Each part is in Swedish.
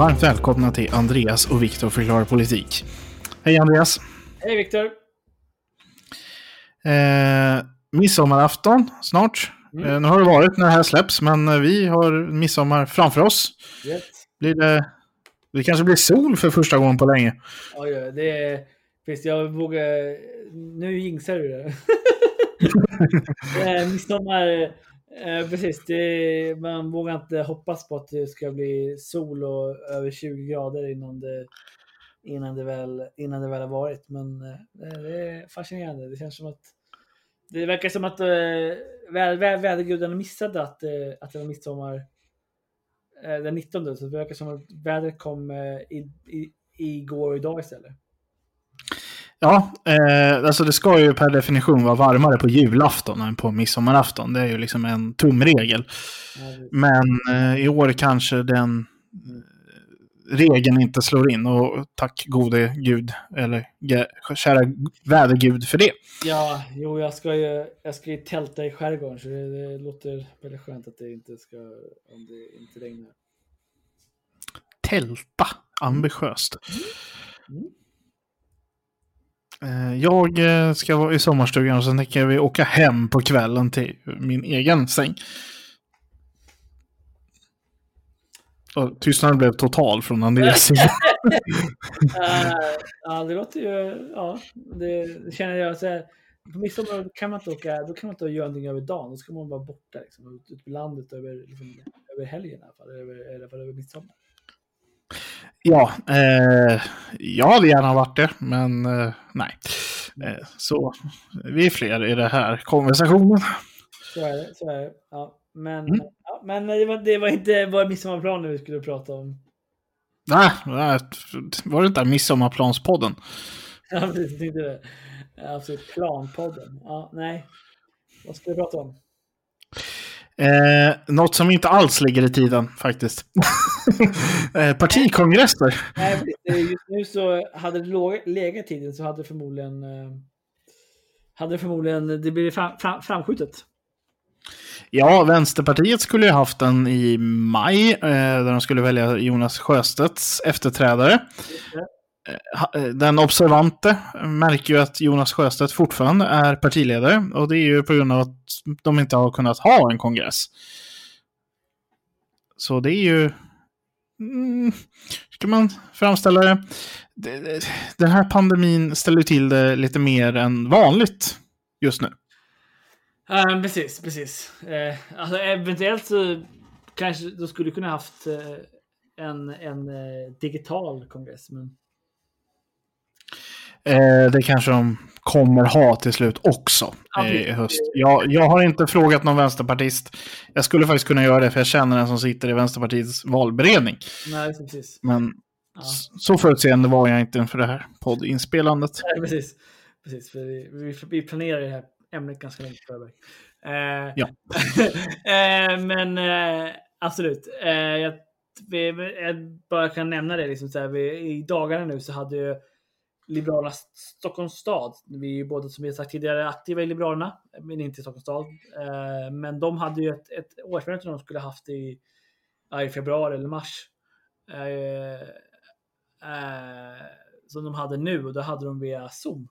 Varmt välkomna till Andreas och Viktor förklarar politik. Hej Andreas! Hej Viktor! Eh, midsommarafton snart. Mm. Eh, nu har det varit när det här släpps, men eh, vi har midsommar framför oss. Yes. Blir det, det kanske blir sol för första gången på länge. Oj, det är... Visst, jag vågar... Nu jinxar du det. Eh, Midsommar... Eh, precis, det, man vågar inte hoppas på att det ska bli sol och över 20 grader innan det, innan det, väl, innan det väl har varit. Men eh, eh det är fascinerande. Det känns som att det verkar som att eh, vä vä vädergudarna missade att, eh, att det var midsommar eh, den 19. Så det verkar som att vädret kom eh, i, i, igår och idag istället. Ja, eh, alltså det ska ju per definition vara varmare på julafton än på midsommarafton. Det är ju liksom en tumregel. Men eh, i år kanske den eh, regeln inte slår in och tack gode gud, eller kära vädergud för det. Ja, jo, jag ska ju, jag ska ju tälta i skärgården så det, det låter väldigt skönt att det inte ska, om det inte regnar. Tälta, ambitiöst. Mm. Eh, Eh, jag eh, ska vara i sommarstugan och sen tänker vi åka hem på kvällen till min egen säng. Och tystnaden blev total från Andreas sida. Eh, ja, det låter ju, ja, det, känner jag så här. På midsommar kan man inte åka, då kan man inte göra någonting över dagen. Då ska man vara borta liksom, ut- på landet över, liksom, över helgen i alla fall. Över, över midsommar. Ja, eh, jag hade gärna varit det, men eh, nej. Eh, så vi är fler i den här konversationen. Så är det. Så är det. Ja, men, Mm. ja, men det, var, det var inte bara midsommarplanen vi skulle prata om. Nej, var det inte Midsommarplanspodden? Ja, precis. Jag tänkte det. Absolut. Planpodden. Ja, nej. Vad ska vi prata om? Eh, något som inte alls ligger i tiden faktiskt. eh, partikongresser. Nej, just nu så hade det legat i tiden så hade det förmodligen eh, hade det förmodligen det blir fram, fram, framskjutet. Ja, Vänsterpartiet skulle ju haft den i maj, eh, där de skulle välja Jonas Sjöstedts efterträdare. Eh, eh, den observante märker ju att Jonas Sjöstedt fortfarande är partiledare och det är ju på grund av att de inte har kunnat ha en kongress. Så det är ju... Mm, ska man framställa det? Den här pandemin ställer till det lite mer än vanligt just nu. Ja, precis, precis. Eh, alltså, eventuellt så kanske de skulle kunna haft en, en digital kongress. Men Eh, det kanske de kommer ha till slut också Ja, i höst. Jag, jag har inte frågat någon vänsterpartist. Jag skulle faktiskt kunna göra det för jag känner en som sitter i Vänsterpartiets valberedning. nej, precis. Men Ja. så förutseende var jag inte inför det här poddinspelandet. Nej, precis. precis för vi, vi, vi planerar det här ämnet ganska långt i förväg. Eh, Ja. eh, men eh, absolut. Eh, jag, vi, jag bara kan nämna det. Liksom, så här, vi, I dagarna nu så hade ju Liberalerna Stockholms stad, vi är ju båda som vi har sagt tidigare aktiva i Liberalerna, men inte i Stockholms stad. Eh, men de hade ju ett, ett årsmöte de skulle haft i, i februari eller mars. Eh, eh, som de hade nu och då hade de via Zoom.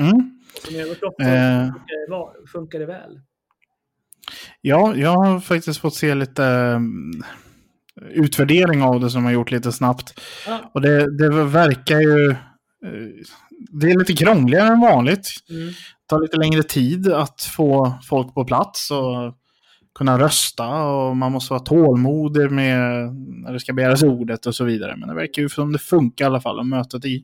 Mm. Som funkar, det va- funkar det väl. Ja, jag har faktiskt fått se lite mm, utvärdering av det som jag gjort lite snabbt. Ja. Och det, det verkar ju... eh, Det är lite krångligare än vanligt. Mm. tar lite längre tid att få folk på plats och kunna rösta och man måste vara tålmodig med när det ska begäras ordet och så vidare. Men det verkar ju som det funkar i alla fall och mötet är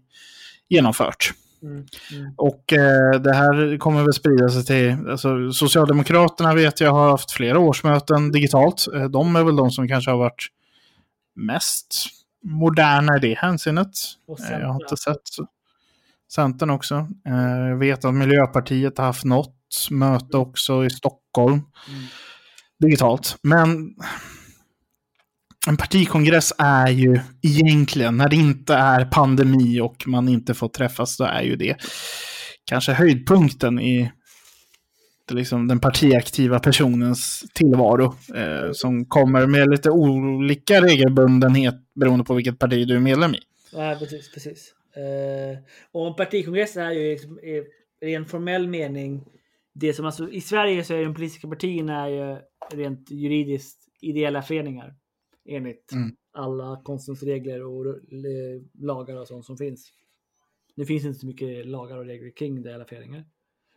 genomfört. Mm. Mm. Och eh, det här kommer väl sprida sig till, alltså, Socialdemokraterna vet jag har haft flera årsmöten digitalt. Eh, de är väl de som kanske har varit mest moderna i det hänseendet. Eh, jag har inte sett så. Centern också. Eh, jag vet att Miljöpartiet har haft något möte också i Stockholm Mm. digitalt. Men en partikongress är ju egentligen, när det inte är pandemi och man inte får träffas, då är ju det kanske höjdpunkten i liksom den partiaktiva personens tillvaro. Eh, som kommer med lite olika regelbundenhet beroende på vilket parti du är medlem i. Ja, precis. precis. Eh, och en partikongress är ju liksom, i ren formell mening det som alltså i Sverige så är de politiska partierna är ju rent juridiskt ideella föreningar enligt Mm. alla konstens regler och lagar och sånt som finns. Det finns inte så mycket lagar och regler kring ideella föreningar.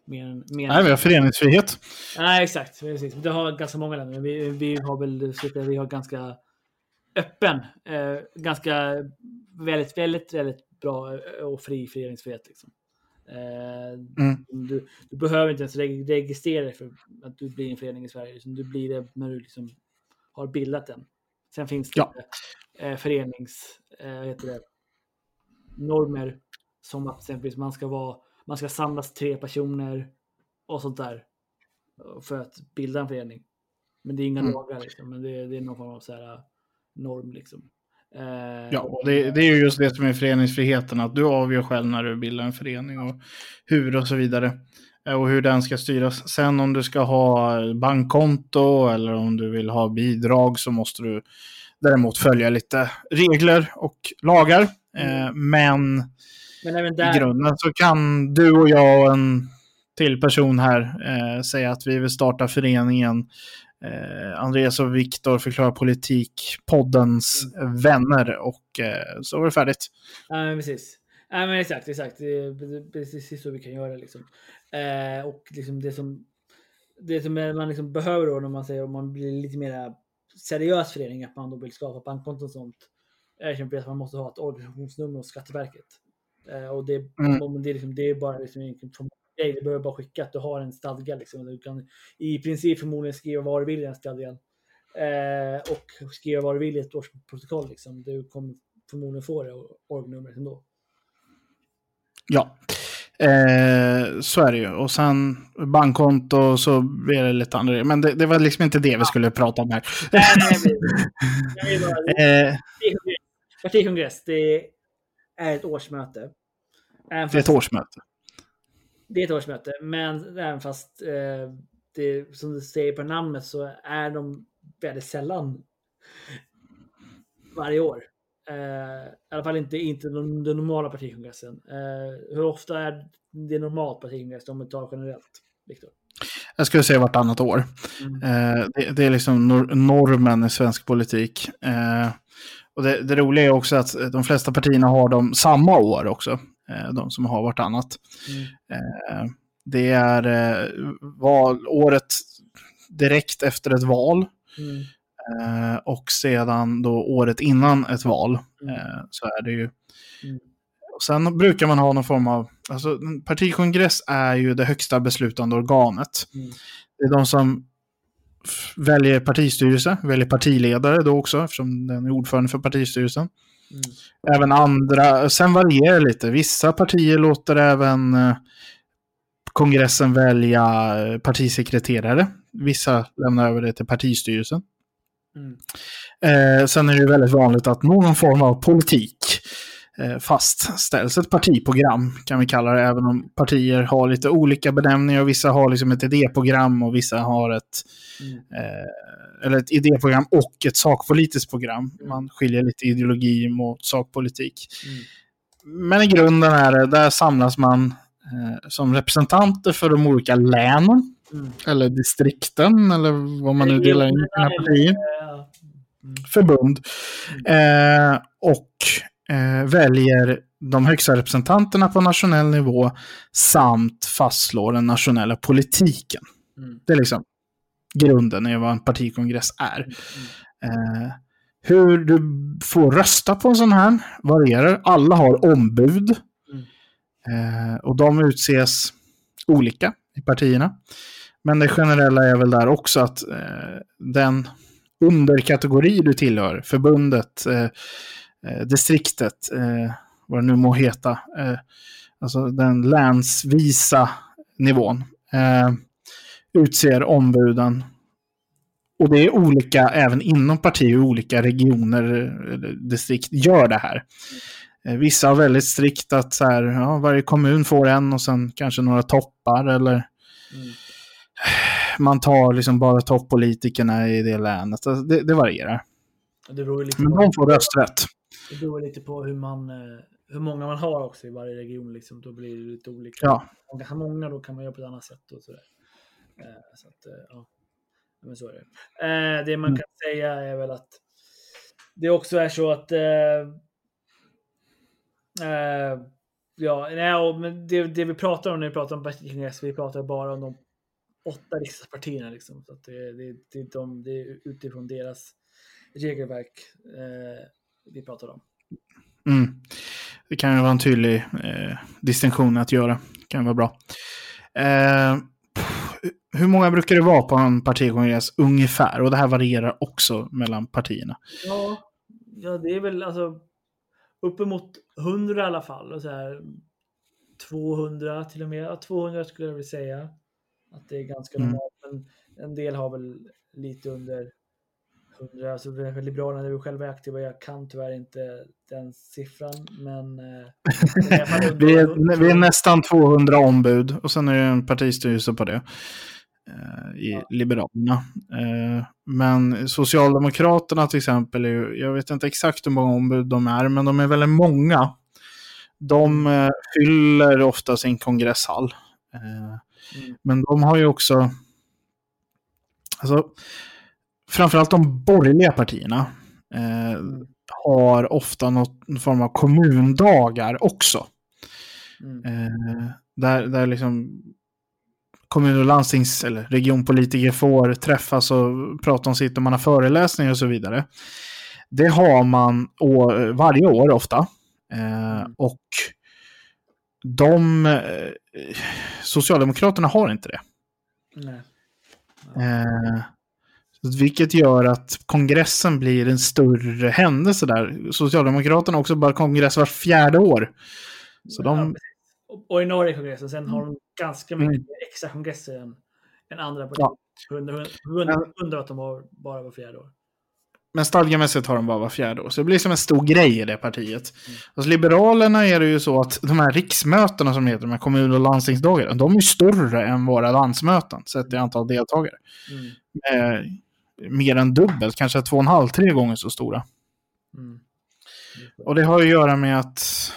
Mer än, mer Nej, vi har föreningsfrihet. Nej, exakt. Precis. Det har ganska många länder. Vi, vi har väl vi har ganska öppen, eh, ganska väldigt, väldigt, väldigt bra eh, och fri föreningsfrihet. Liksom. Eh, Mm. du, du behöver inte ens reg- registrera dig för att du blir en förening i Sverige. Liksom, du blir det när du liksom har bildat den. Sen finns det Ja. eh, förenings... Eh, vad heter det? Normer som att exempelvis man ska vara man ska samlas tre personer och sånt där för att bilda en förening. Men det är inga Mm. lagar liksom, men det, är- det är någon form av så här, äh, norm liksom. Eh, Ja, och det, det är ju just det som är föreningsfriheten, att du avgör själv när du bildar en förening och hur och så vidare. Eh, Och hur den ska styras. Sen om du ska ha bankkonto eller om du vill ha bidrag så måste du däremot följa lite regler och lagar. Eh, Men även i där, grunden så kan du och jag och en till person här eh, säga att vi vill starta föreningen eh, Andreas och Viktor förklarar politik, poddens vänner och eh, så var det färdigt. ja, precis. Ja, men exakt, exakt. Det är det är precis så vi kan göra liksom. Eh, och liksom det som det som man liksom behöver då när man säger om man blir lite mer seriös förening, att man då vill skapa bankkonton och sånt, är exempelvis att man måste ha ett organisationsnummer hos Skatteverket. Eh, och det, Mm. och det, är liksom, det är bara liksom av grej. Du behöver bara skicka att du har en stadga. Liksom. Du kan i princip förmodligen skriva vad du vill i den stadgan. Eh, och skriva vad du vill i ett årsprotokoll. Liksom. Du kommer förmodligen få det orgnumret ändå. Ja, eh, så är det ju. Och sen bankkonto så blir det lite andra Men det, det var liksom inte det vi skulle prata om här. Nej, nej, nej. Det är bara- Eh, Partikongress, det är ett årsmöte. Även det är ett årsmöte. Det är ett årsmöte, men även fast eh, det, som du säger på namnet så är de väldigt sällan varje år. Eh, I alla fall inte, inte den, den normala partikongressen. Eh, hur ofta är det normalt partikongress om vi tar generellt? Viktor? Jag skulle säga vartannat år. Mm. Eh, det, det är liksom nor- normen i svensk politik. Eh, och det, det roliga är också att de flesta partierna har dem samma år också. Eh, de som har vartannat. Mm. Eh, det är eh, valåret direkt efter ett val. Mm. Eh, och sedan då året innan ett val Mm. eh, så är det ju. Mm. Och sen brukar man ha någon form av, alltså partikongress är ju det högsta beslutande organet. Mm. Det är de som väljer partistyrelse, väljer partiledare då också eftersom den är ordförande för partistyrelsen. Mm. Även andra, sen varierar det lite. Vissa partier låter även eh, kongressen välja eh, partisekreterare. Vissa lämnar över det till partistyrelsen. Mm. Eh, sen är det väldigt vanligt att någon form av politik eh, fastställs. Ett partiprogram kan vi kalla det, även om partier har lite olika benämningar. Vissa har liksom ett idéprogram och vissa har ett, Mm. eh, eller ett idéprogram och ett sakpolitiskt program. Man skiljer lite ideologi mot sakpolitik. Mm. Men i grunden är det, där samlas man eh, som representanter för de olika länen, Mm. eller distrikten, eller vad man nu delar in i sina partier. Mm. förbund eh, och eh, väljer de högsta representanterna på nationell nivå samt fastslår den nationella politiken. Mm. Det är liksom grunden i vad en partikongress är. Mm. Eh, hur du får rösta på en sån här varierar. Alla har ombud. Mm. Eh, och de utses olika i partierna. Men det generella är väl där också att eh, den underkategori du tillhör, förbundet, distriktet, vad det nu må heta, alltså den länsvisa nivån, utser ombuden. Och det är olika även inom partier, olika regioner, distrikt gör det här. Eh, vissa har väldigt strikt att så här, ja, varje kommun får en och sen kanske några toppar eller mm. man tar liksom bara toppolitikerna i det länet. Alltså det, det varierar. Det lite Men de får rösträtt. Det beror lite på hur, man, eh, hur många man har också i varje region. Liksom. Då blir det lite olika. Ja. Om har många då kan man göra på ett annat sätt. Och sådär. Eh, så att, ja. Men så är det. Det man mm. kan säga är väl att det också är så att ja, nej, men det, det, vi pratar om när vi pratar om partikongress, vi pratar bara om de åtta riksdagspartierna. Liksom, så att det, det, det, de, det är utifrån deras regelverk uh, vi pratar om. Mm. Det kan ju vara en tydlig eh, distinktion att göra. Det kan vara bra. Eh, hur många brukar det vara på en partikongress ungefär? Och det här varierar också mellan partierna. Ja, ja det är väl alltså uppemot 100 i alla fall. Och så här, 200 till och med. Ja, 200 skulle jag vilja säga. Att det är ganska mm. normalt. Men en del har väl lite under 100. Alltså Liberalerna är själva aktiva. Jag kan tyvärr inte den siffran. Men eh, vi, är, vi är nästan 200 ombud och sen är det en partistyrelse på det. Eh, i ja. Liberalerna. Eh, men Socialdemokraterna till exempel, är, jag vet inte exakt hur många ombud de är, men de är väldigt många. De mm. eh, fyller ofta sin kongresshall. Mm. Men de har ju också, alltså, framförallt de borgerliga partierna mm. har ofta någon form av kommundagar också. Mm. där, där liksom kommun och landstings eller regionpolitiker får träffas och prata om sitt och man har föreläsningar och så vidare. Det har man varje år ofta. Eh, mm. och de eh, Socialdemokraterna har inte det. Nej. Eh, vilket gör att kongressen blir en större händelse där. Socialdemokraterna också bara kongress var fjärde år. Så ja, de... Och i Norge kongressen, sen har de ganska mycket mm. extra kongresser än, än andra partier. Ja. Hundra att de har bara var fjärde år. Men stadgemässigt har de bara var fjärde år. Så det blir som en stor grej i det partiet. Mm. Hos Liberalerna är det ju så att de här riksmötena som heter, de här kommun och landstingsdagarna, de är större än våra landsmöten sett i antal deltagare. Mm. Eh, mer än dubbelt, kanske två och en halv, tre gånger så stora. Mm. Och det har att göra med att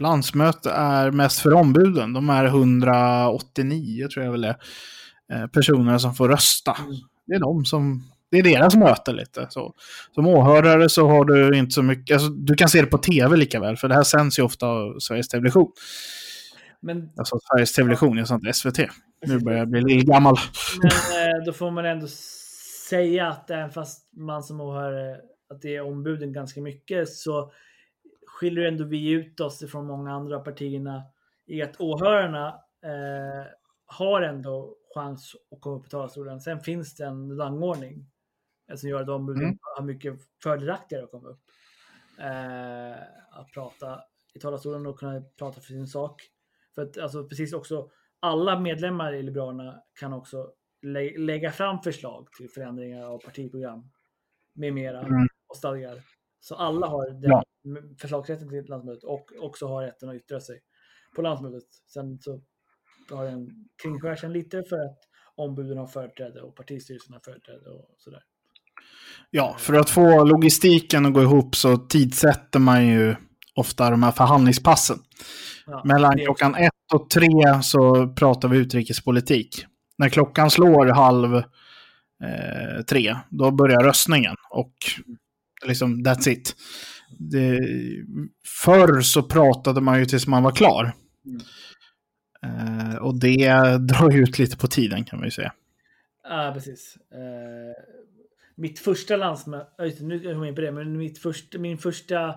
landsmöte är mest för ombuden. De är 189 tror jag väl är. Personer som får rösta. Mm. Det är de som det är deras möte lite. Så, som åhörare så har du inte så mycket, alltså, du kan se det på tv lika väl, för det här sänds ju ofta av Sveriges Television. Men... Alltså Sveriges Television, jag sa inte SVT. Nu börjar jag bli gammal. Men eh, då får man ändå säga att även fast man som åhörare, att det är ombuden ganska mycket, så skiljer ändå vi ut oss från många andra partierna i att åhörarna eh, har ändå chans att komma upp i talarstolen. Sen finns det en rangordning eh, som gör att de mm. har mycket fördelaktigare att komma upp. Eh, att prata i talarstolen och kunna prata för sin sak. För att alltså, precis också alla medlemmar i Liberalerna kan också lä lägga fram förslag till förändringar av partiprogram med mera mm. och stadgar. Så alla har den ja. förslagsrätten till landsmötet och också har rätten att yttra sig på landsmötet. Sen så har den kringskärs lite för att ombuden har företräde och partistyrelsen har företräde och sådär. Ja, för att få logistiken att gå ihop så tidsätter man ju ofta de här förhandlingspassen. Ja, Mellan klockan ett och tre så pratar vi utrikespolitik. När klockan slår halv eh, tre, då börjar röstningen. Och liksom, that's it. Det, förr så pratade man ju tills man var klar. Mm. Och det drar ju ut lite på tiden kan man ju säga. Ja, precis. Uh, mitt första landsmöte, nu kommer jag in på det, men mitt första, min första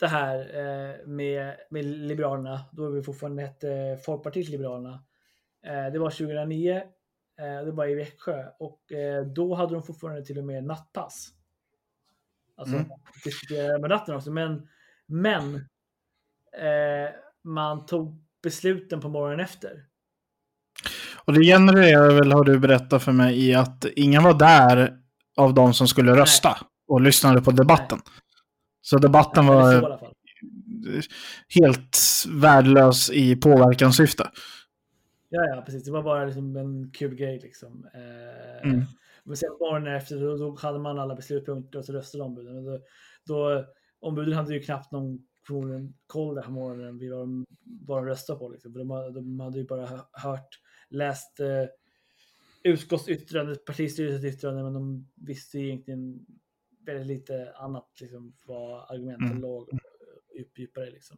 det här eh, med, med Liberalerna, då vi fortfarande hette eh, Folkpartiet Liberalerna. Eh, det var 2009, eh, det var i Växjö och eh, då hade de fortfarande till och med nattpass. Alltså Mm. diskutera med natten också, men, men man tog besluten på morgonen efter. Och det genererar väl, har du berättat för mig, i att ingen var där av de som skulle rösta och lyssnade på debatten. Så debatten så i var fall. helt värdelös i påverkanssyfte. Ja, ja, precis. Det var bara liksom en kul grej liksom. Eh, Mm. Men sen morgonen efter då, då hade man alla beslutspunkter och så röstade ombuden. Och då, då, ombuden hade ju knappt någon förmodligen koll den här morgonen vad de, vad de röstade på. Liksom. För de, hade- de hade ju bara hö- hört, läst eh, utskottsyttrandet, partistyrelsens yttrande, men de visste ju egentligen väldigt lite annat liksom, vad argumenten Mm. låg djup, djupare. Liksom.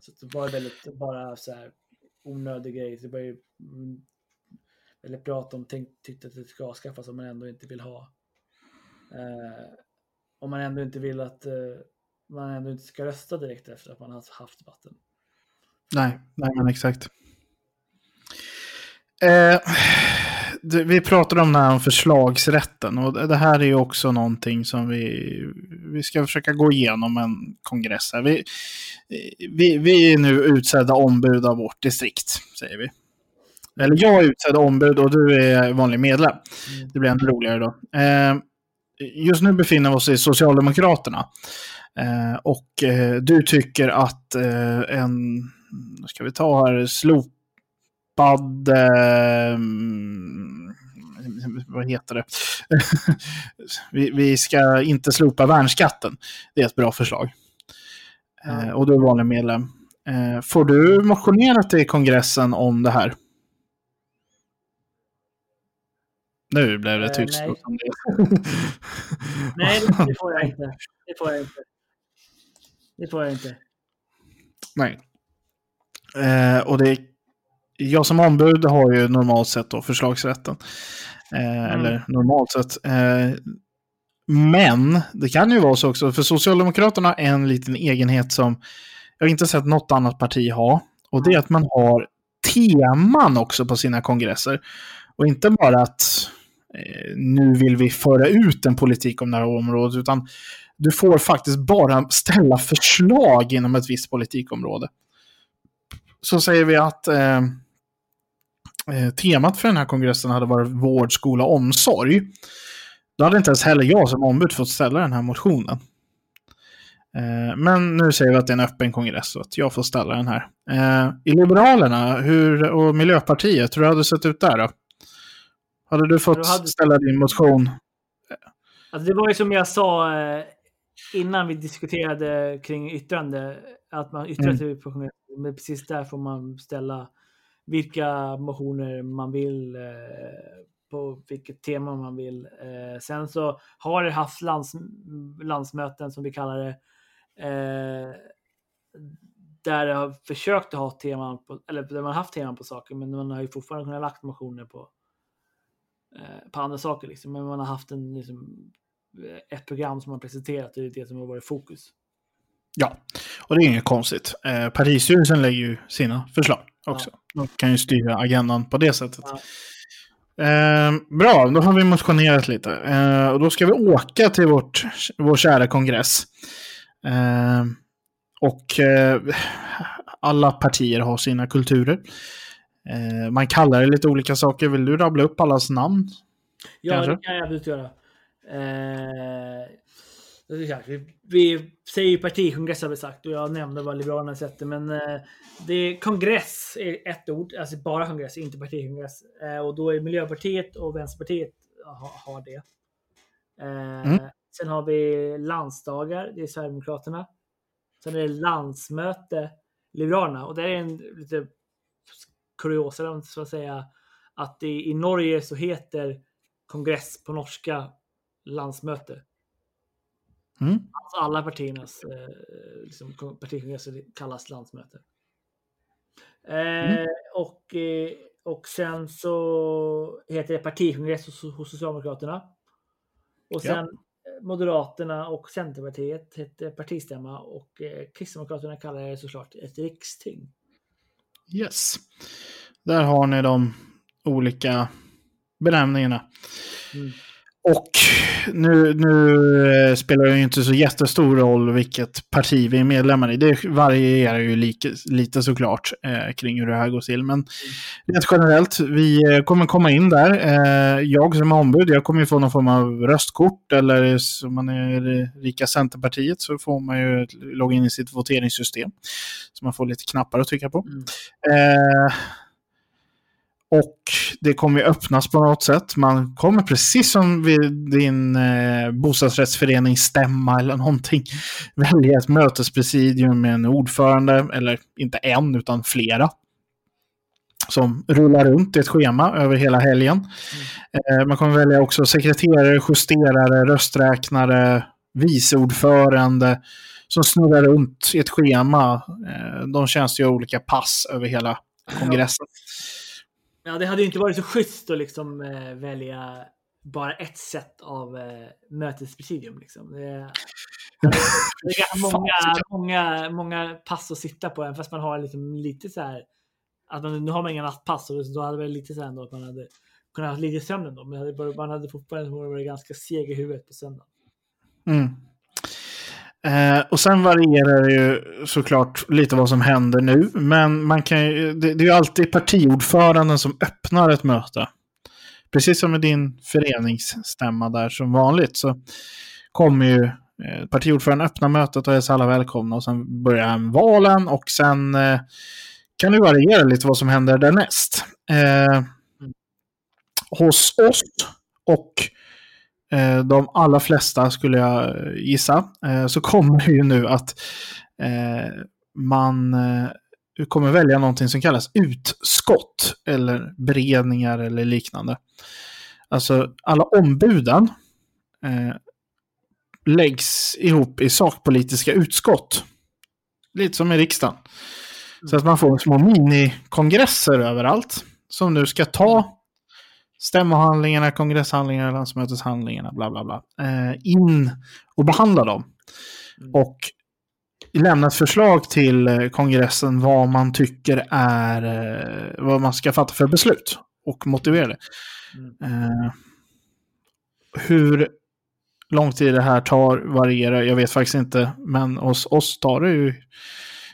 Så det var väldigt bara så här onödig grej. Det var ju mm, väldigt bra att de tyckte att det ska avskaffas om man ändå inte vill ha. Eh, om man ändå inte vill att eh, man ändå inte ska rösta direkt efter att man har haft debatten. Nej, nej men exakt. Eh, vi pratade om det här om förslagsrätten och det här är ju också någonting som vi, vi ska försöka gå igenom en kongress här. Vi, vi, vi är nu utsedda ombud av vårt distrikt, säger vi. Eller jag är utsedd ombud och du är vanlig medlem. Mm. Det blir ännu roligare då. Eh, just nu befinner vi oss i Socialdemokraterna. Eh, och eh, du tycker att en, ska vi ta här, slopad, eh, vad heter det? vi, vi ska inte slopa värnskatten. Det är ett bra förslag. Eh, och du är vanlig medlem. Eh, får du motionera till kongressen om det här? Nu blev det Eh, tyst. nej. Nej, det får jag inte. Det får jag inte. Det får jag inte. Nej. Eh, och det jag som ombud har ju normalt sett då förslagsrätten. Eh, Eller normalt sett. Eh, men det kan ju vara så också, för Socialdemokraterna har en liten egenhet som jag inte sett något annat parti ha. Och det är att man har teman också på sina kongresser. Och inte bara att eh, nu vill vi föra ut en politik om det här området, utan du får faktiskt bara ställa förslag inom ett visst politikområde. Så säger vi att eh, temat för den här kongressen hade varit vård, skola och omsorg. Då hade inte ens heller jag som ombud fått ställa den här motionen. Eh, men nu säger vi att det är en öppen kongress så att jag får ställa den här. Eh, I Liberalerna hur, och Miljöpartiet, hur hade det sett ut där då? Hade du fått hade- ställa din motion? Alltså det var ju som jag sa innan vi diskuterade kring yttrande. Att man yttrar Mm. sig på kongressen. Men precis där får man ställa vilka motioner man vill. Eh, på vilket tema man vill. Eh, sen så har det haft lands, landsmöten som vi kallar det. Eh, där jag har försökt att ha teman på, eller där man har haft teman på saker, men man har ju fortfarande kunnat lagt motioner på, eh, på andra saker. Liksom. Men man har haft en, liksom, eh, ett program som man presenterat och det är det som har varit fokus. Ja, och det är inget konstigt. Eh, partistyrelsen lägger ju sina förslag också. De kan ju styra agendan på det sättet. Ja. Eh, bra, då har vi motionerat lite. Eh, och då ska vi åka till vårt, vår kära kongress. Eh, och alla partier har sina kulturer. Eh, man kallar det lite olika saker. Vill du rabbla upp allas namn? Ja, Kanske. det kan jag absolut göra. Vi, vi säger ju partikongress har vi sagt och jag nämnde vad Liberalerna sätter. Men eh, det är kongress är ett ord, alltså bara kongress, inte partikongress. Eh, och då är Miljöpartiet och Vänsterpartiet ha, har det. Eh, Mm. Sen har vi landsdagar, det är Sverigedemokraterna. Sen är det landsmöte, Liberalerna. Och det är en lite kuriosa, så att säga, att det, i Norge så heter kongress på norska landsmöte. Mm. Alltså alla partiernas eh, liksom, kon- partikongresser kallas landsmöte. Eh, och, eh, och sen så heter det partikongress hos, hos Socialdemokraterna. Och Ja. sen Moderaterna och Centerpartiet hette partistämma och eh, Kristdemokraterna kallar det såklart ett riksting. Yes. Där har ni de olika benämningarna. Mm. Och nu, nu eh, spelar det ju inte så jättestor roll vilket parti vi är medlemmar i. Det varierar ju lite, lite såklart eh, kring hur det här går till. Men rent generellt, vi eh, kommer komma in där. Eh, jag som ombud, jag kommer ju få någon form av röstkort. Eller om man är rika Centerpartiet så får man ju logga in i sitt voteringssystem. Så man får lite knappar att trycka på. Mm. Eh, och det kommer öppnas på något sätt. Man kommer precis som vid din eh, bostadsrättsföreningsstämma eller någonting välja ett mötespresidium med en ordförande, eller inte en utan flera. Som rullar runt i ett schema över hela helgen. Mm. Eh, man kommer välja också sekreterare, justerare, rösträknare, viceordförande som snurrar runt i ett schema. Eh, de tjänstgör olika pass över hela kongressen. Ja, det hade ju inte varit så schysst att liksom eh, välja bara ett sätt av eh, mötespresidium. Liksom. Det, det är många, många, många pass att sitta på, även fast man har liksom lite så här. Att man, nu har man inga nattpass, och då hade det lite så här ändå att man hade kunnat ha lite sömn ändå. Men man hade fortfarande varit ganska seg i huvudet på söndagen. Mm. Eh, och sen varierar det ju såklart lite vad som händer nu. Men man kan ju, det, det är ju alltid partiordföranden som öppnar ett möte. Precis som med din föreningsstämma där som vanligt så kommer ju eh, partiordföranden öppna mötet och hälsa alla välkomna och sen börjar valen och sen eh, kan det variera lite vad som händer därnäst. Eh, hos oss och Eh, de allra flesta skulle jag eh, gissa, eh, så kommer det ju nu att man kommer välja någonting som kallas utskott eller beredningar eller liknande. Alltså alla ombuden läggs ihop i sakpolitiska utskott. Lite som i riksdagen. Så att man får små minikongresser överallt som nu ska ta stämmohandlingarna, kongresshandlingarna, landsmöteshandlingarna, bla bla bla, eh, in och behandla dem. Mm. Och lämna ett förslag till eh, kongressen vad man tycker är, eh, vad man ska fatta för beslut och motivera det. Mm. Hur lång tid det här tar varierar, jag vet faktiskt inte, men hos oss tar det ju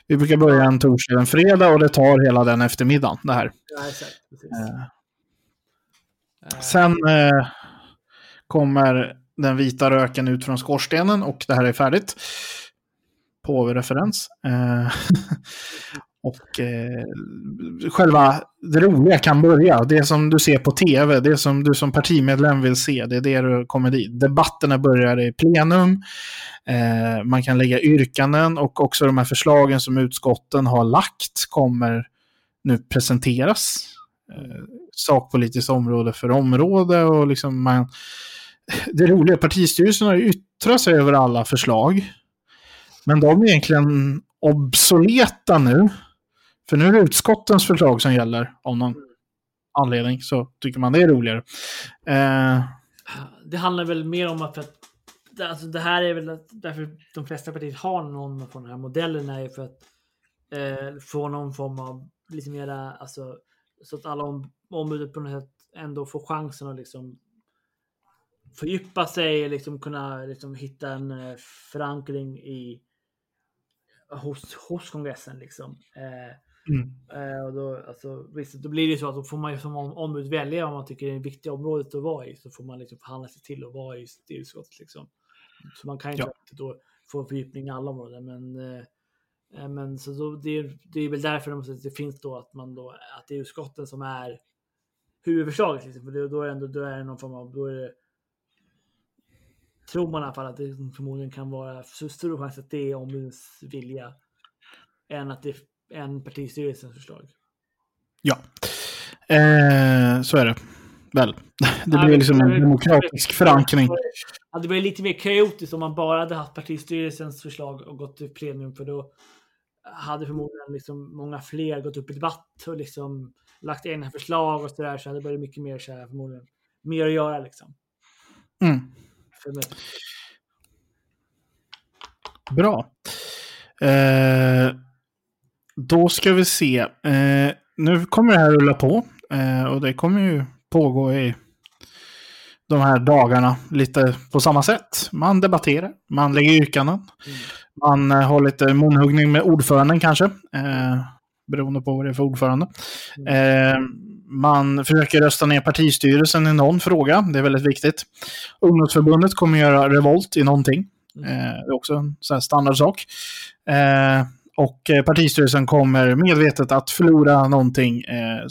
vi brukar börja en torsdag, en fredag och det tar hela den eftermiddagen det här. Ja, exakt, Sen eh, kommer den vita röken ut från skorstenen och det här är färdigt. Påve-referens. Eh, och eh, själva det roliga kan börja. Det som du ser på tv, det som du som partimedlem vill se, det är det du kommer dit. Debatterna börjar i plenum. Eh, man kan lägga yrkanden och också de här förslagen som utskotten har lagt kommer nu presenteras. Eh, sakpolitiskt område för område. Och liksom man, det roliga, partistyrelsen har yttrat sig över alla förslag. Men de är egentligen obsoleta nu. För nu är det utskottens förslag som gäller av någon anledning. Så tycker man det är roligare. Eh, det handlar väl mer om att, att alltså det här är väl därför de flesta partier har någon av den här modellen är för att eh, få någon form av lite mera, alltså så att alla om, ombudet på något sätt ändå får chansen att liksom fördjupa sig, liksom kunna liksom hitta en eh, förankring i hos, hos kongressen. Liksom. Eh, mm. eh, och då, alltså, visst, då blir det så att då får man ju som ombud välja om man tycker det är ett viktigt område att vara i. Så får man liksom förhandla sig till att vara i styrelseutskottet. Liksom. Så man kan ju ja. inte då få fördjupning i alla områden. Men Eh, men så då, det, är, det är väl därför de, det finns då att man då att det är utskotten som är huvudförslaget. Liksom. För då är det ändå då är det någon form av då är det, tror man i alla fall att det förmodligen kan vara så stor chans att det är ombudens vilja än att det är en partistyrelsens förslag. Ja, eh, så är det väl. Det blir liksom en demokratisk förankring. Det blir lite mer kaotiskt om man bara hade haft partistyrelsens förslag och gått till plenum för då hade förmodligen liksom många fler gått upp i debatt och liksom lagt egna förslag och sådär så hade det varit mycket mer så här, förmodligen mer att göra liksom. Mm. Bra. Eh, då ska vi se. Eh, nu kommer det här rulla på. Eh, och det kommer ju pågå i de här dagarna lite på samma sätt. Man debatterar, man lägger yrkanden. Mm. Man eh, har lite munhuggning med ordföranden kanske. Eh, beroende på vad det är för ordförande. Mm. Eh, man försöker rösta ner partistyrelsen i någon fråga. Det är väldigt viktigt. Ungdomsförbundet kommer göra revolt i någonting. Mm. Eh, det är också en sån standardsak. Eh, och eh, partistyrelsen kommer medvetet att förlora någonting eh,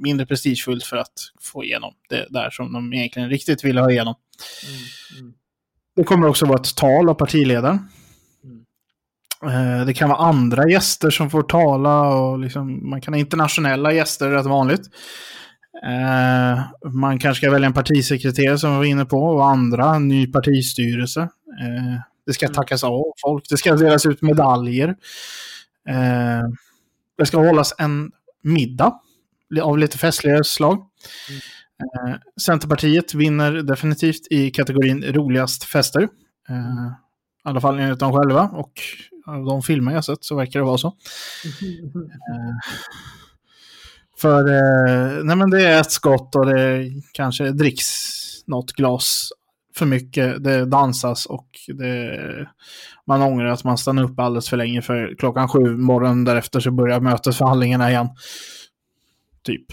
mindre prestigefullt för att få igenom det där som de egentligen riktigt ville ha igenom. Mm. Mm. Det kommer också vara ett tal av partiledaren. Mm. Det kan vara andra gäster som får tala och liksom, man kan ha internationella gäster, rätt vanligt. Eh, man kanske ska välja en partisekreterare som vi var inne på och andra, ny partistyrelse. Eh, det ska mm. tackas av folk, det ska delas ut medaljer. Eh, det ska hållas en middag av lite festligare slag. Mm. Eh, Centerpartiet vinner definitivt i kategorin roligast fester. Eh, I alla fall enligt dem själva och av de filmer jag sett så verkar det vara så. Eh, för eh, nej men det är ett skott och det kanske dricks något glas för mycket. Det dansas och det, man ångrar att man stannar upp alldeles för länge för klockan sju morgonen därefter så börjar mötesförhandlingarna igen. Typ.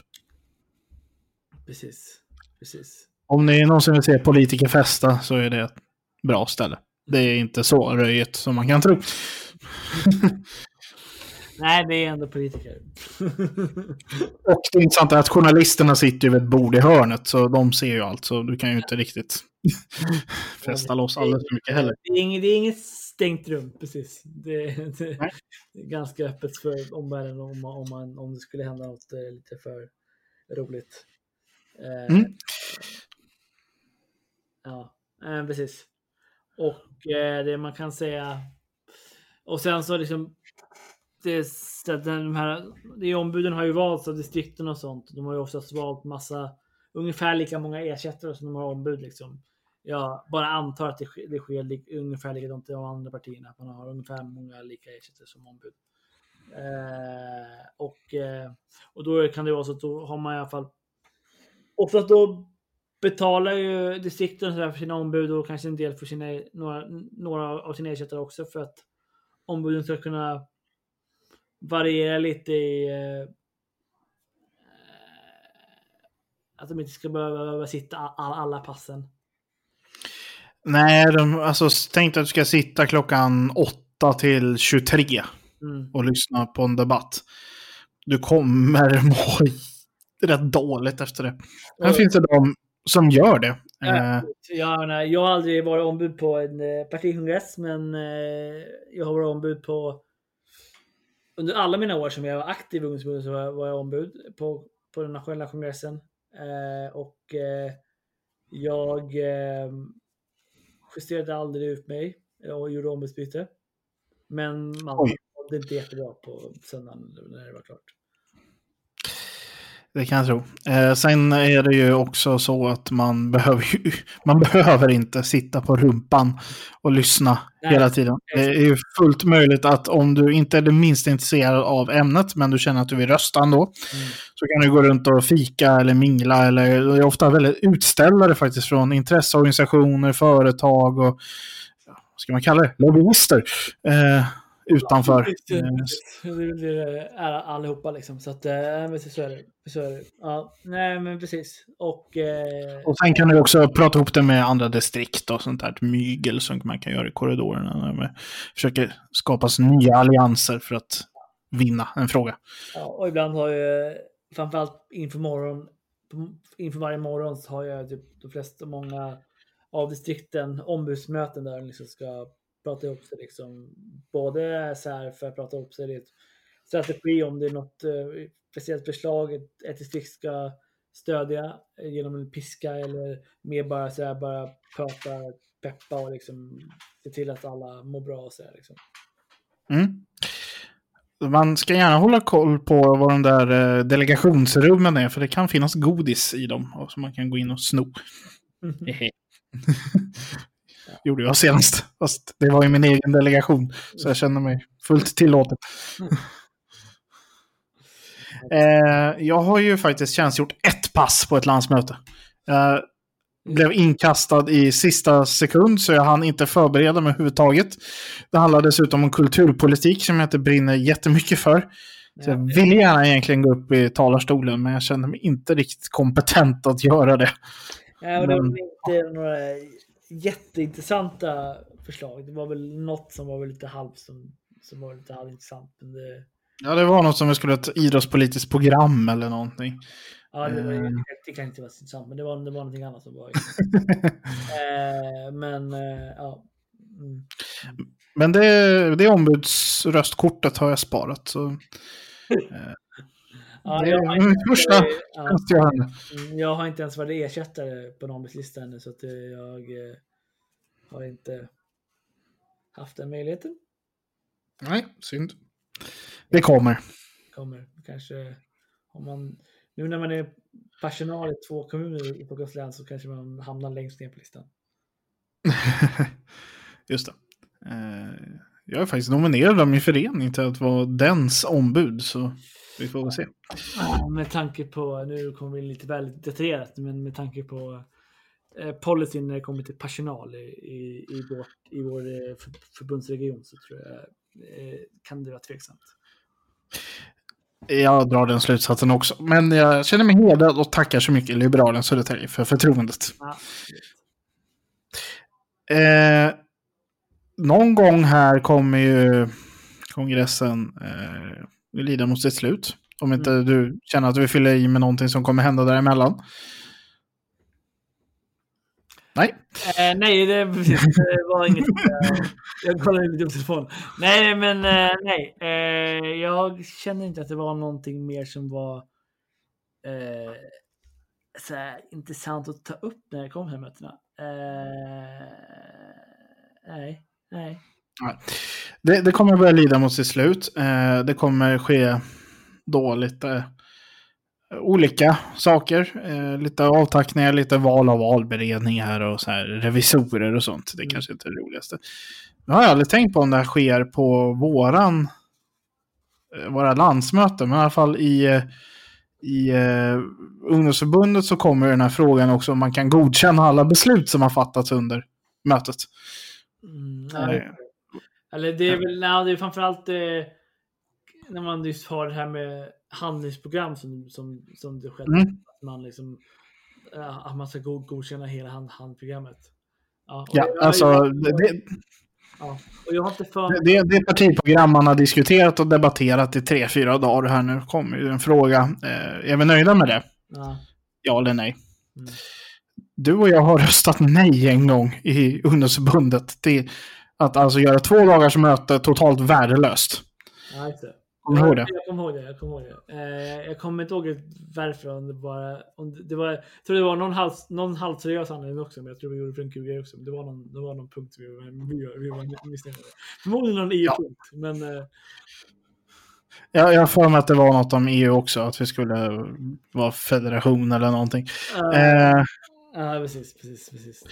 Precis. Precis. Om ni någonsin vill se politiker festa så är det ett bra ställe. Det är inte så röjigt som man kan tro. Nej, det är ändå politiker. och det intressanta är att journalisterna sitter ju vid ett bord i hörnet, så de ser ju allt, så du kan ju inte riktigt fästa loss alldeles för mycket heller. Det är, inget, det är inget stängt rum, precis. Det, det, det är ganska öppet för omvärlden om, om, man, om det skulle hända något eh, lite för roligt. Eh, mm. Ja, eh, precis. Och eh, det man kan säga och sen så liksom det, de här, det ombuden har ju valts av distrikten och sånt. De har ju oftast valt massa, ungefär lika många ersättare som de har ombud liksom. Jag bara antar att det, sker, det sker ungefär likadant i de andra partierna. Att man har ungefär många lika ersättare som ombud. Eh, och, eh, och då kan det vara så att då har man i alla fall oftast då betalar ju distrikten för sina ombud och kanske en del för sina, några, några av sina ersättare också för att ombuden ska kunna variera lite i eh, att de inte ska behöva sitta alla passen. Nej, de, alltså tänk att du ska sitta klockan 8 till 23 mm. och lyssna på en debatt. Du kommer må rätt dåligt efter det. Sen mm. finns det de som gör det. Ja, eh. ja, nej, jag har aldrig varit ombud på en eh, partikongress, men eh, jag har varit ombud på under alla mina år som jag var aktiv i ungdomsförbundet så var jag ombud på, på den nationella kongressen. Och jag justerade aldrig ut mig och gjorde ombudsbyte. Men man mådde inte jättebra på söndagen när det var klart. Det kan jag tro. Eh, sen är det ju också så att man behöver, ju, man behöver inte sitta på rumpan och lyssna Nej. hela tiden. Det är ju fullt möjligt att om du inte är det minst intresserad av ämnet, men du känner att du vill rösta ändå, mm. så kan du gå runt och fika eller mingla. Eller, det är ofta väldigt utställare faktiskt från intresseorganisationer, företag och vad ska man kalla det? Lobbyister. Eh, utanför. Ja, det är allihopa liksom. Så att, äh, så är det. Så är det. Ja, nej men precis. Och, eh... och sen kan du också prata ihop det med andra distrikt och sånt där. Mygel som man kan göra i korridorerna. Man försöker skapas nya allianser för att vinna en fråga. Ja, och ibland har ju framförallt inför morgon inför varje morgon så har jag typ de flesta, många av distrikten ombudsmöten där liksom ska prata ihop sig liksom. Både så här för att prata ihop sig lite strategi om det är något eh, speciellt förslag ett, ett distrikt ska stödja genom en piska eller mer bara så här bara prata, peppa och liksom se till att alla mår bra och så här, liksom. Mm. Man ska gärna hålla koll på vad de där eh, delegationsrummen är, för det kan finnas godis i dem som man kan gå in och sno. Mm. gjorde jag senast. Fast det var ju min egen delegation, så jag känner mig fullt tillåten. eh, jag har ju faktiskt tjänstgjort ett pass på ett landsmöte. Jag blev inkastad i sista sekund, så jag hann inte förbereda mig överhuvudtaget. Det handlar dessutom om kulturpolitik som jag inte brinner jättemycket för. Så jag ville gärna egentligen gå upp i talarstolen, men jag kände mig inte riktigt kompetent att göra det. Ja, och det var inte några jätteintressanta förslag. Det var väl något som var väl lite halv som, som var lite halvintressant. Men det, Ja, det var något som vi skulle ha ett idrottspolitiskt program eller någonting. ja, det, var, Eh. det kan inte vara intressant, men det var, det var någonting annat som var eh, Men eh, ja. Mm. Men det, det ombudsröstkortet har jag sparat. Så Ja, Det jag, är har min inte, första tjänstgörande. mm, jag har inte ens varit ersättare på någon lista ännu så att eh, jag eh, har inte haft den möjligheten. Nej, synd. Det kommer. kommer kanske om man nu när man är personal i två kommuner i Stockholms län så kanske man hamnar längst ner på listan. Just det. Eh, Jag är faktiskt nominerad av min förening till att vara dens ombud, så vi får väl se. Med tanke på, nu kommer vi lite väldigt detaljerat, men med tanke på eh, policyn när det kommer till personal i, i, i, vår, i vår eh, för, förbundsregion så tror jag eh, kan det vara tveksamt. Jag drar den slutsatsen också. Men jag känner mig hedrad och tackar så mycket Liberalen Södertälje för förtroendet. Ja, Eh, någon gång här kommer ju kongressen eh, lida mot sitt slut. Om inte du känner att du vill fylla i med någonting som kommer hända däremellan. Nej. Eh, nej, det, precis, det var inget. Eh, jag kollade lite på telefon. Nej, men eh, nej. Eh, jag känner inte att det var någonting mer som var eh, så här, intressant att ta upp när det kom här mötena. Eh, nej, nej. Det, det kommer börja lida mot sitt slut. Eh, det kommer ske då lite olika saker. Eh, lite avtackningar, lite val av valberedningar och så här revisorer och sånt. Det är kanske inte är det roligaste. Nu har jag aldrig tänkt på om det här sker på våran eh, våra landsmöten, men i alla fall i, eh, i uh, ungdomsförbundet så kommer den här frågan också om man kan godkänna alla beslut som har fattats under mötet. Mm, Nej. Eller det är väl, nej, det är framförallt eh, när man just har det här med handlingsprogram som, som, som det skedde. Mm. Att man liksom eh, att man ska go- godkänna hela hand, handprogrammet. Ja, Ja, jag- alltså jag- det, ja, och jag har inte för det, det partiprogram man har diskuterat och debatterat i tre, fyra dagar här nu kommer ju en fråga. Eh, är vi nöjda med det? ja, Ja eller nej? Mm. Du och jag har röstat nej en gång i ungdomsförbundet till att alltså göra två dagars möte totalt värdelöst. ja. Kommer du ihåg det? Jag kommer ihåg det. Jag kommer, ihåg det. Eh, jag kommer inte ihåg varför. Om det, bara, om det, det var, jag tror det var någon, halv, någon halvseriös anledning också. Men jag tror vi gjorde en kul också. Det var någon, det var någon punkt vi var, vi vi var missnöjda med. Förmodligen någon EU-punkt. Men eh, Jag, jag för mig att det var något om EU också, att vi skulle vara federation eller någonting. eh, Eh, ja, precis, precis, precis.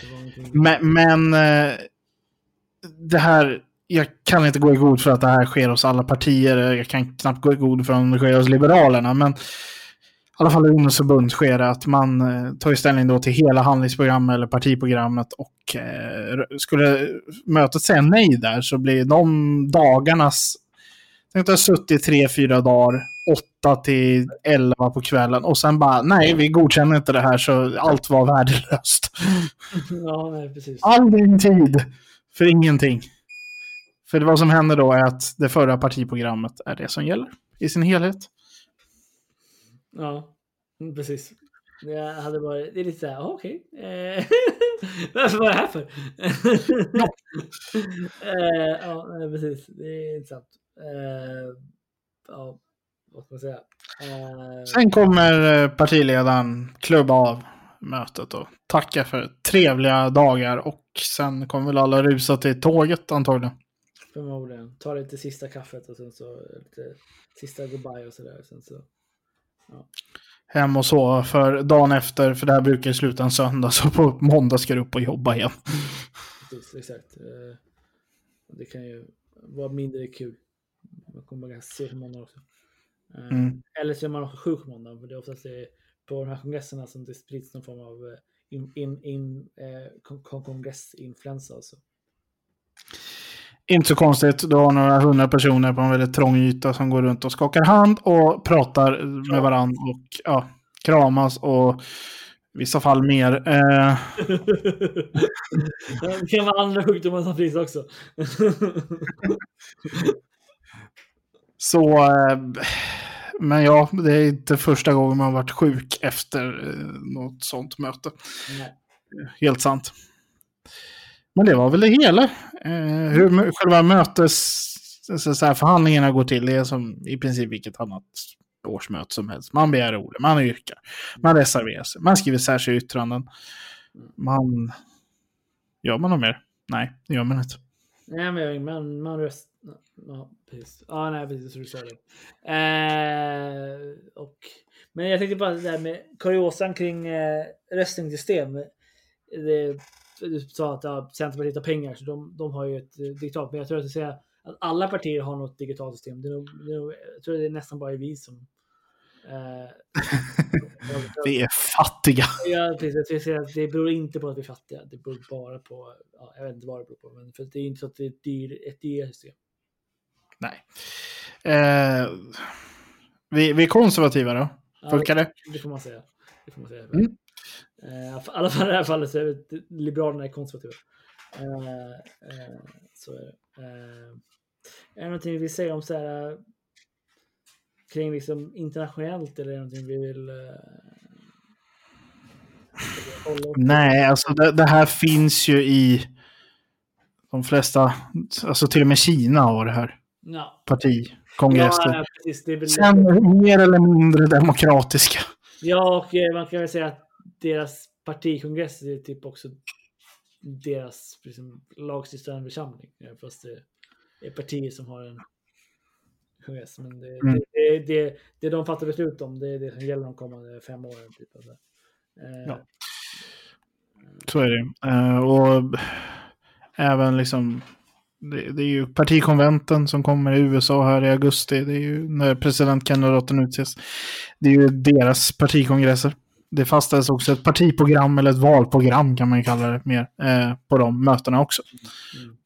Men, men eh, det här, jag kan inte gå i god för att det här sker hos alla partier. Jag kan knappt gå i god för om det sker hos Liberalerna. Men i alla fall i ungdomsförbund sker det att man eh, tar ställning då till hela handlingsprogrammet eller partiprogrammet. Och eh, skulle mötet säga nej där så blir de dagarnas... Tänk att har suttit tre, fyra dagar, åtta till elva på kvällen och sen bara nej, vi godkänner inte det här så allt var värdelöst. Ja, nej, precis. All din tid för ingenting. För vad som händer då är att det förra partiprogrammet är det som gäller i sin helhet. Ja, precis. Det hade varit, det är lite såhär, okej. Eh, Varför var det här för? eh, ja, precis. Det är intressant. Eh, ja, vad ska man säga? Eh, Sen kommer partiledaren klubba av mötet och tacka för trevliga dagar och sen kommer väl alla rusa till tåget antagligen. förmodligen. Ta lite sista kaffet och sen så lite sista goodbye och sådär. Sen så. Hem och sova för dagen efter, för det här brukar sluta en söndag, så på måndag ska du upp och jobba igen. precis. Exakt. Eh, Det kan ju vara mindre kul. Man kommer ganska sent på måndag också. Eh, Mm. Eller så är man också sjuk på måndag. För det är oftast det på de här kongresserna som det sprids någon form av eh, in, in, in, eh, kon- kon- kongressinfluensa. Alltså. Inte så konstigt. Du har några hundra personer på en väldigt trång yta som går runt och skakar hand och pratar med varandra och ja, kramas och i vissa fall mer. Eh, det kan vara andra sjukdomar som finns också. så, eh, men ja, det är inte första gången man varit sjuk efter eh, något sånt möte. Nej. Helt sant. Men det var väl det hela. Eh, hur själva mötes så, här, förhandlingarna går till, det är som i princip vilket annat årsmöte som helst. Man begär ordet, man yrkar, man reserverar sig, man skriver särskilda yttranden. Man... Gör man något mer? Nej, det gör man inte. Nej, men man, man röst... Ja, precis. Ja, nej, precis. Så du sa det. Eh, och, men jag tänkte bara det där med kuriosan kring eh, röstningssystem. Det, du sa att ja, Centerpartiet har pengar, så de, de har ju ett eh, digitalt. Men jag tror att, säga att alla partier har något digitalt system. Det är nog, det är nog, jag tror det är nästan bara vi som... Eh, Vi är fattiga. Ja, precis. Att det beror inte på att vi är fattiga. Det beror bara på, ja, jag vet inte vad det beror på, men för det är inte så att det är ett dyrt system. Nej. Eh, vi, vi är konservativa då. Ja, Funkar det? Det får man säga. Det får man säga. Mm. Eh, I alla fall i det här fallet så är det, Liberalerna är konservativa. Eh, eh, så är det. Eh, är det någonting vi vill säga om så här eh, kring liksom internationellt eller är det någonting vi vill eh? Nej, alltså det, det här finns ju i de flesta, alltså till och med Kina har det här Ja. partikongresser. Ja, väl... Sen mer eller mindre demokratiska. Ja, och eh, man kan väl säga att deras partikongress är typ också deras liksom, lagstiftande församling. Ja, Fast det är partier som har en kongress. Men det, Mm. det, det, det, de fattar beslut om, det är det som gäller de kommande fem åren. Typ, alltså. Eh, Ja. Så är det. Eh, och även liksom, det, det är ju partikonventen som kommer i USA här i augusti. Det är ju när presidentkandidaten utses. Det är ju deras partikongresser. Det fastställs också ett partiprogram eller ett valprogram kan man ju kalla det mer eh, på de mötena också. Mm.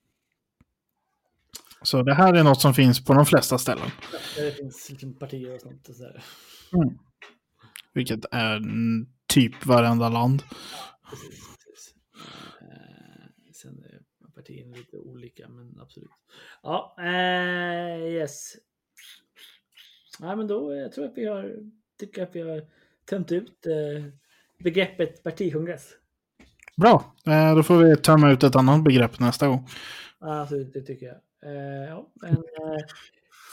Så det här är något som finns på de flesta ställen. Där det finns liksom partier och sånt. Och så där. Vilket är mm, typ varenda land. Är partierna lite olika, men absolut. Ja, eh, yes. Ja, men då jag tror jag att vi har, tycker att vi har tömt ut eh, begreppet partikongress. Bra, eh, då får vi tömma ut ett annat begrepp nästa gång. Ja, Alltså, det tycker jag. Eh, ja, men, eh,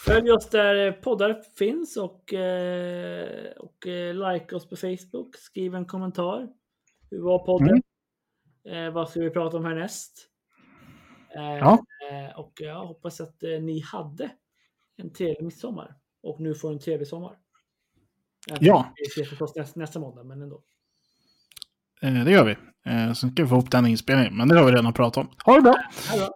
följ oss där poddar finns och, eh, och eh, like oss på Facebook. Skriv en kommentar. Hur var podden? Eh, vad ska vi prata om härnäst? Eh, Ja. eh, och jag hoppas att eh, ni hade en trevlig midsommar. Och nu får en trevlig sommar. Ja. Vi ses förstås nästa, nästa måndag, men ändå. Det gör vi. Sen ska vi få ihop den inspelningen, men det har vi redan pratat om. Ha det bra! Bra.